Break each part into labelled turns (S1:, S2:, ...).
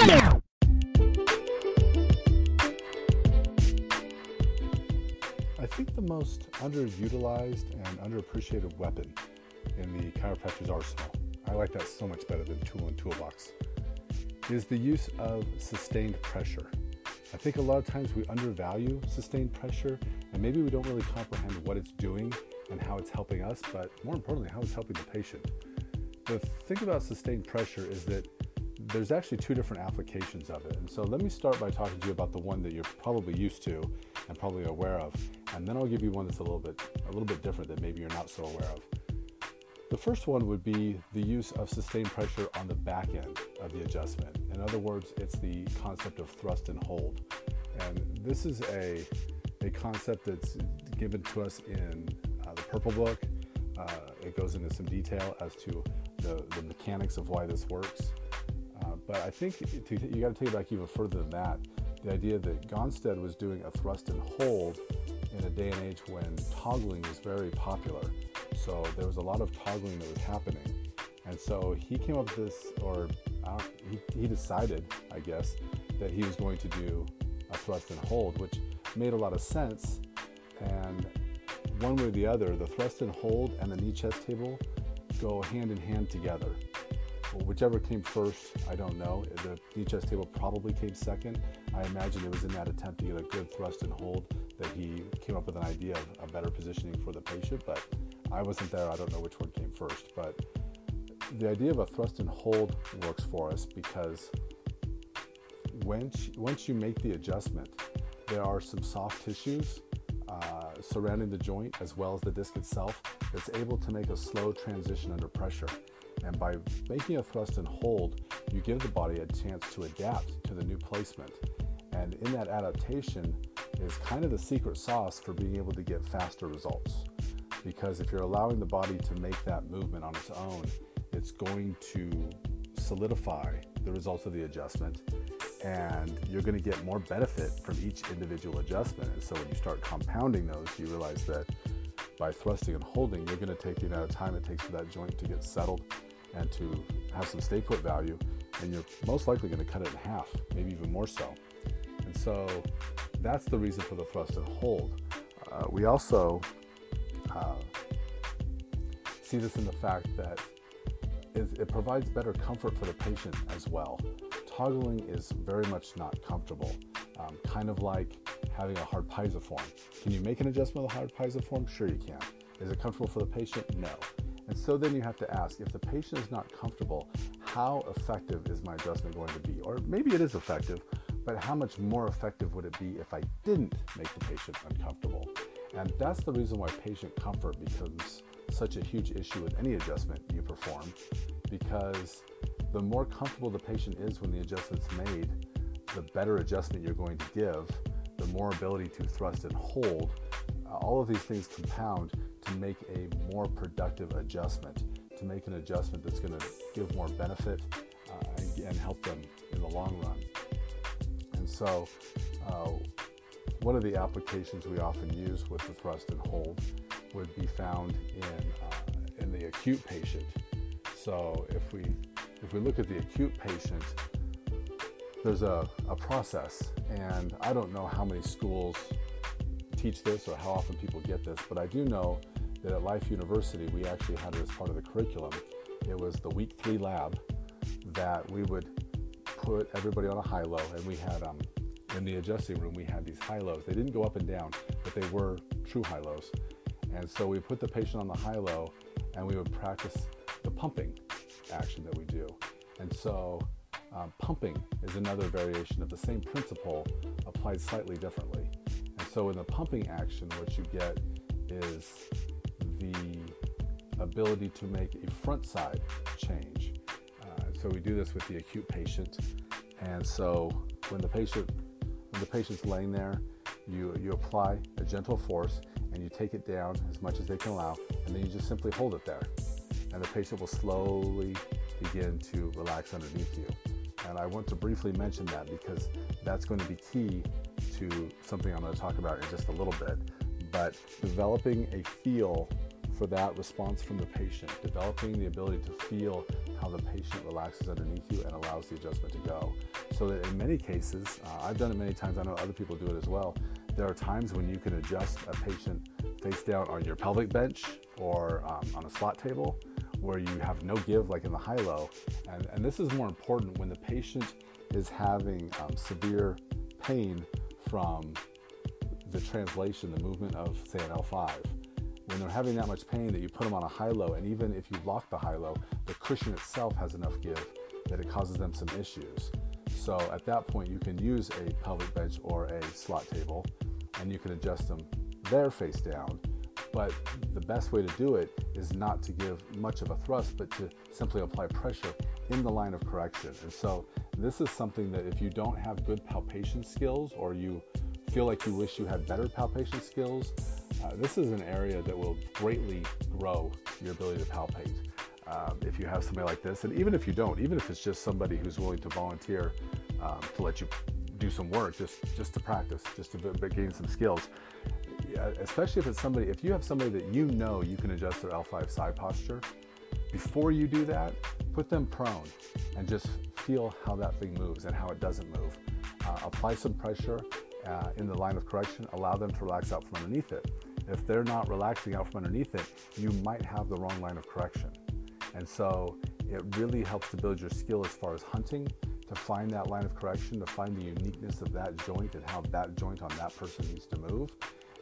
S1: I think the most underutilized and underappreciated weapon in the chiropractor's arsenal, I like that so much better than tool and toolbox, is the use of sustained pressure. I think a lot of times we undervalue sustained pressure and maybe we don't really comprehend what it's doing and how it's helping us, but more importantly, how it's helping the patient. The thing about sustained pressure is that there's actually two different applications of it. And so let me start by talking to you about the one that you're probably used to and probably aware of, and then I'll give you one that's a little bit a little bit different that maybe you're not so aware of. The first one would be the use of sustained pressure on the back end of the adjustment. In other words, it's the concept of thrust and hold. And this is a, a concept that's given to us in uh, the Purple Book. Uh, it goes into some detail as to the, the mechanics of why this works. Uh, but I think to, you got to take it back even further than that. The idea that Gonstead was doing a thrust and hold in a day and age when toggling was very popular. So there was a lot of toggling that was happening. And so he came up with this, or he, he decided, I guess, that he was going to do a thrust and hold, which made a lot of sense. And one way or the other, the thrust and hold and the knee chest table go hand in hand together. Whichever came first, I don't know. The DHS table probably came second. I imagine it was in that attempt to get a good thrust and hold that he came up with an idea of a better positioning for the patient, but I wasn't there. I don't know which one came first, but the idea of a thrust and hold works for us because once, once you make the adjustment, there are some soft tissues uh, surrounding the joint as well as the disc itself that's able to make a slow transition under pressure. And by making a thrust and hold, you give the body a chance to adapt to the new placement. And in that adaptation is kind of the secret sauce for being able to get faster results. Because if you're allowing the body to make that movement on its own, it's going to solidify the results of the adjustment and you're going to get more benefit from each individual adjustment. And so when you start compounding those, you realize that by thrusting and holding, you're going to take the amount of time it takes for that joint to get settled and to have some stay put value, and you're most likely going to cut it in half, maybe even more so. And so that's the reason for the thrust and hold. Uh, we also uh, see this in the fact that it provides better comfort for the patient as well. Toggling is very much not comfortable, um, kind of like having a hard piezoform. Can you make an adjustment with a hard piezoform? Sure, you can. Is it comfortable for the patient? No. And so then you have to ask if the patient is not comfortable, how effective is my adjustment going to be? Or maybe it is effective, but how much more effective would it be if I didn't make the patient uncomfortable? And that's the reason why patient comfort becomes such a huge issue with any adjustment you perform because the more comfortable the patient is when the adjustment's made, the better adjustment you're going to give, the more ability to thrust and hold. All of these things compound to make a more productive adjustment, to make an adjustment that's going to give more benefit uh, and, and, help them in the long run. And so, uh, one of the applications we often use with the thrust and hold would be found in, uh, in the acute patient. So if we if we look at the acute patient, there's a, a process, and I don't know how many schools teach this or how often people get this, but I do know that at Life University we actually had it as part of the curriculum. It was the week three lab that we would put everybody on a high low, and we had um, in the adjusting room we had these high lows. They didn't go up and down, but they were true high lows. And so we put the patient on the high low and we would practice the pumping action that we do. And so um, pumping is another variation of the same principle applied slightly differently. So in the pumping action, what you get is the ability to make a front side change. Uh, so we do this with the acute patient. And so when the patient when the patient's laying there, you, you apply a gentle force and you take it down as much as they can allow, and then you just simply hold it there. And the patient will slowly begin to relax underneath you. And I want to briefly mention that because that's going to be key something I'm going to talk about in just a little bit. But developing a feel for that response from the patient, developing the ability to feel how the patient relaxes underneath you and allows the adjustment to go. So that in many cases, uh, I've done it many times, I know other people do it as well. There are times when you can adjust a patient face down on your pelvic bench or um, on a slot table where you have no give, like in the high low. And, and this is more important when the patient is having um, severe pain from the translation, the movement of, say, an L5. When they're having that much pain that you put them on a high low, and even if you lock the high low, the cushion itself has enough give that it causes them some issues. So at that point, you can use a pelvic bench or a slot table, and you can adjust them there face down. But the best way to do it is not to give much of a thrust, but to simply apply pressure in the line of correction. And so this is something that if you don't have good palpation skills or you feel like you wish you had better palpation skills, uh, this is an area that will greatly grow your ability to palpate. Um, if you have somebody like this, and even if you don't, even if it's just somebody who's willing to volunteer um, to let you do some work, just just to practice, just to gain some skills. Especially if it's somebody, if you have somebody that you know you can adjust their L5 side posture, before you do that, put them prone and just feel how that thing moves and how it doesn't move. Uh, apply some pressure uh, in the line of correction, allow them to relax out from underneath it. If they're not relaxing out from underneath it, you might have the wrong line of correction. And so it really helps to build your skill as far as hunting, to find that line of correction, to find the uniqueness of that joint and how that joint on that person needs to move.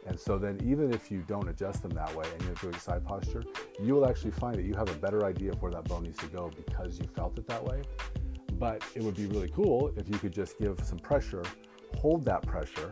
S1: And so then, even if you don't adjust them that way and you're doing side posture, you will actually find that you have a better idea of where that bone needs to go because you felt it that way. But it would be really cool if you could just give some pressure hold that pressure,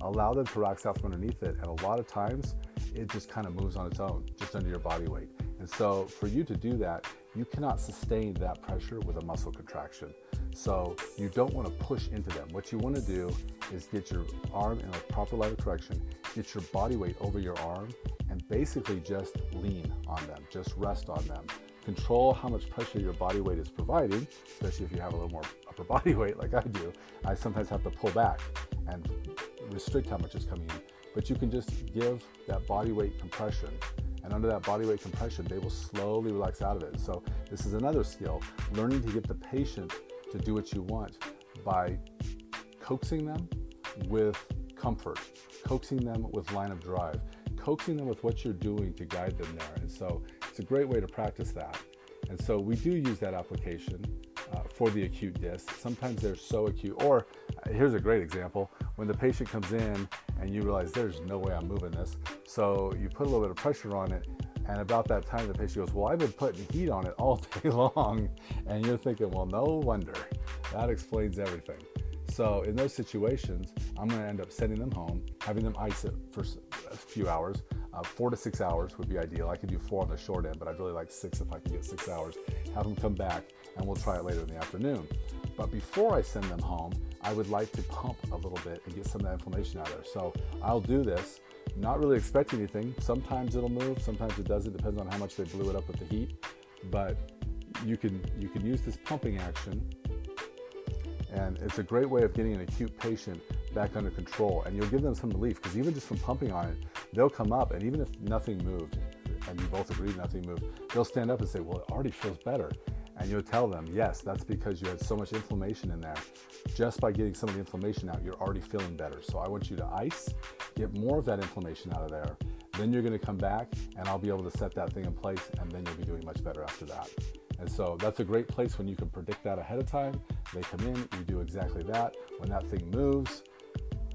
S1: allow them to relax out from underneath it. And a lot of times it just kind of moves on its own, just under your body weight. And so for you to do that, you cannot sustain that pressure with a muscle contraction. So you don't want to push into them. What you want to do is get your arm in a proper line of correction, get your body weight over your arm, and basically just lean on them, just rest on them. Control how much pressure your body weight is providing, especially if you have a little more upper body weight like I do, I sometimes have to pull back and restrict how much is coming in. But you can just give that body weight compression. And under that body weight compression, they will slowly relax out of it. So, this is another skill learning to get the patient to do what you want by coaxing them with comfort, coaxing them with line of drive, coaxing them with what you're doing to guide them there. And so, it's a great way to practice that. And so, we do use that application uh, for the acute disc. Sometimes they're so acute. Or uh, here's a great example when the patient comes in and you realize there's no way I'm moving this. So you put a little bit of pressure on it. And about that time, the patient goes, Well, I've been putting heat on it all day long. And you're thinking, Well, no wonder. That explains everything. So in those situations, I'm going to end up sending them home, having them ice it for a few hours. Uh, four to six hours would be ideal. I could do four on the short end, but I'd really like six if I can get six hours. Have them come back, and we'll try it later in the afternoon. But before I send them home, I would like to pump a little bit and get some of that inflammation out of there. So I'll do this, not really expecting anything. Sometimes it'll move, sometimes it doesn't. Depends on how much they blew it up with the heat. But you can you can use this pumping action, and it's a great way of getting an acute patient back under control. And you'll give them some relief because even just from pumping on it, they'll come up, and even if nothing moved, and you both agree nothing moved, they'll stand up and say, Well, it already feels better. And you'll tell them, Yes, that's because you had so much inflammation in there. Just by getting some of the inflammation out, you're already feeling better. So I want you to ice, get more of that inflammation out of there. Then you're going to come back, and I'll be able to set that thing in place, and then you'll be doing much better after that. And so that's a great place when you can predict that ahead of time. They come in, you do exactly that. When that thing moves,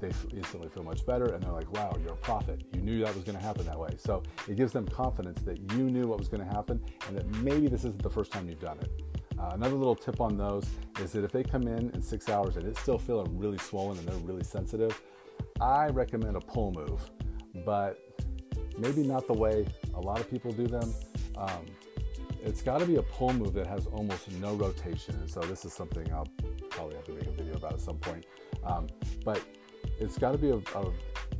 S1: they instantly feel much better and they're like, wow, you're a prophet. You knew that was going to happen that way. So it gives them confidence that you knew what was going to happen and that maybe this isn't the first time you've done it. Uh, another little tip on those is that if they come in in six hours and it's still feeling really swollen and they're really sensitive, I recommend a pull move, but maybe not the way a lot of people do them. Um, it's got to be a pull move that has almost no rotation. And so this is something I'll probably have to make a video about at some point. Um, but it's got to be a, a,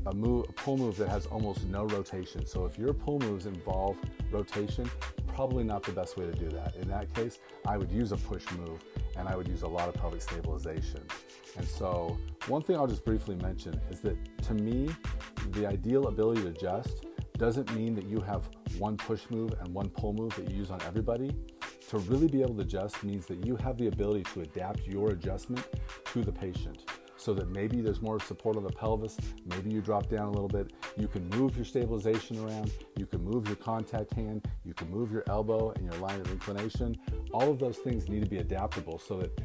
S1: a, move, a pull move that has almost no rotation. So if your pull moves involve rotation, probably not the best way to do that. In that case, I would use a push move and I would use a lot of pelvic stabilization. And so, one thing I'll just briefly mention is that to me, the ideal ability to adjust doesn't mean that you have one push move and one pull move that you use on everybody. To really be able to adjust means that you have the ability to adapt your adjustment to the patient so that maybe there's more support on the pelvis, maybe you drop down a little bit. You can move your stabilization around, you can move your contact hand, you can move your elbow and your line of inclination. All of those things need to be adaptable so that,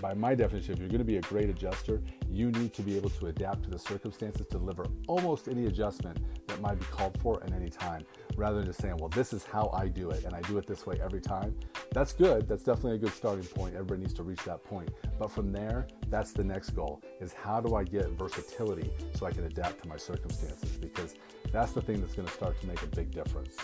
S1: by my definition, if you're going to be a great adjuster, you need to be able to adapt to the circumstances to deliver almost any adjustment that might be called for at any time, rather than just saying, well, this is how I do it and I do it this way every time. That's good. That's definitely a good starting point. Everybody needs to reach that point. But from there, that's the next goal is how do I get versatility so I can adapt to my circumstances because that's the thing that's going to start to make a big difference.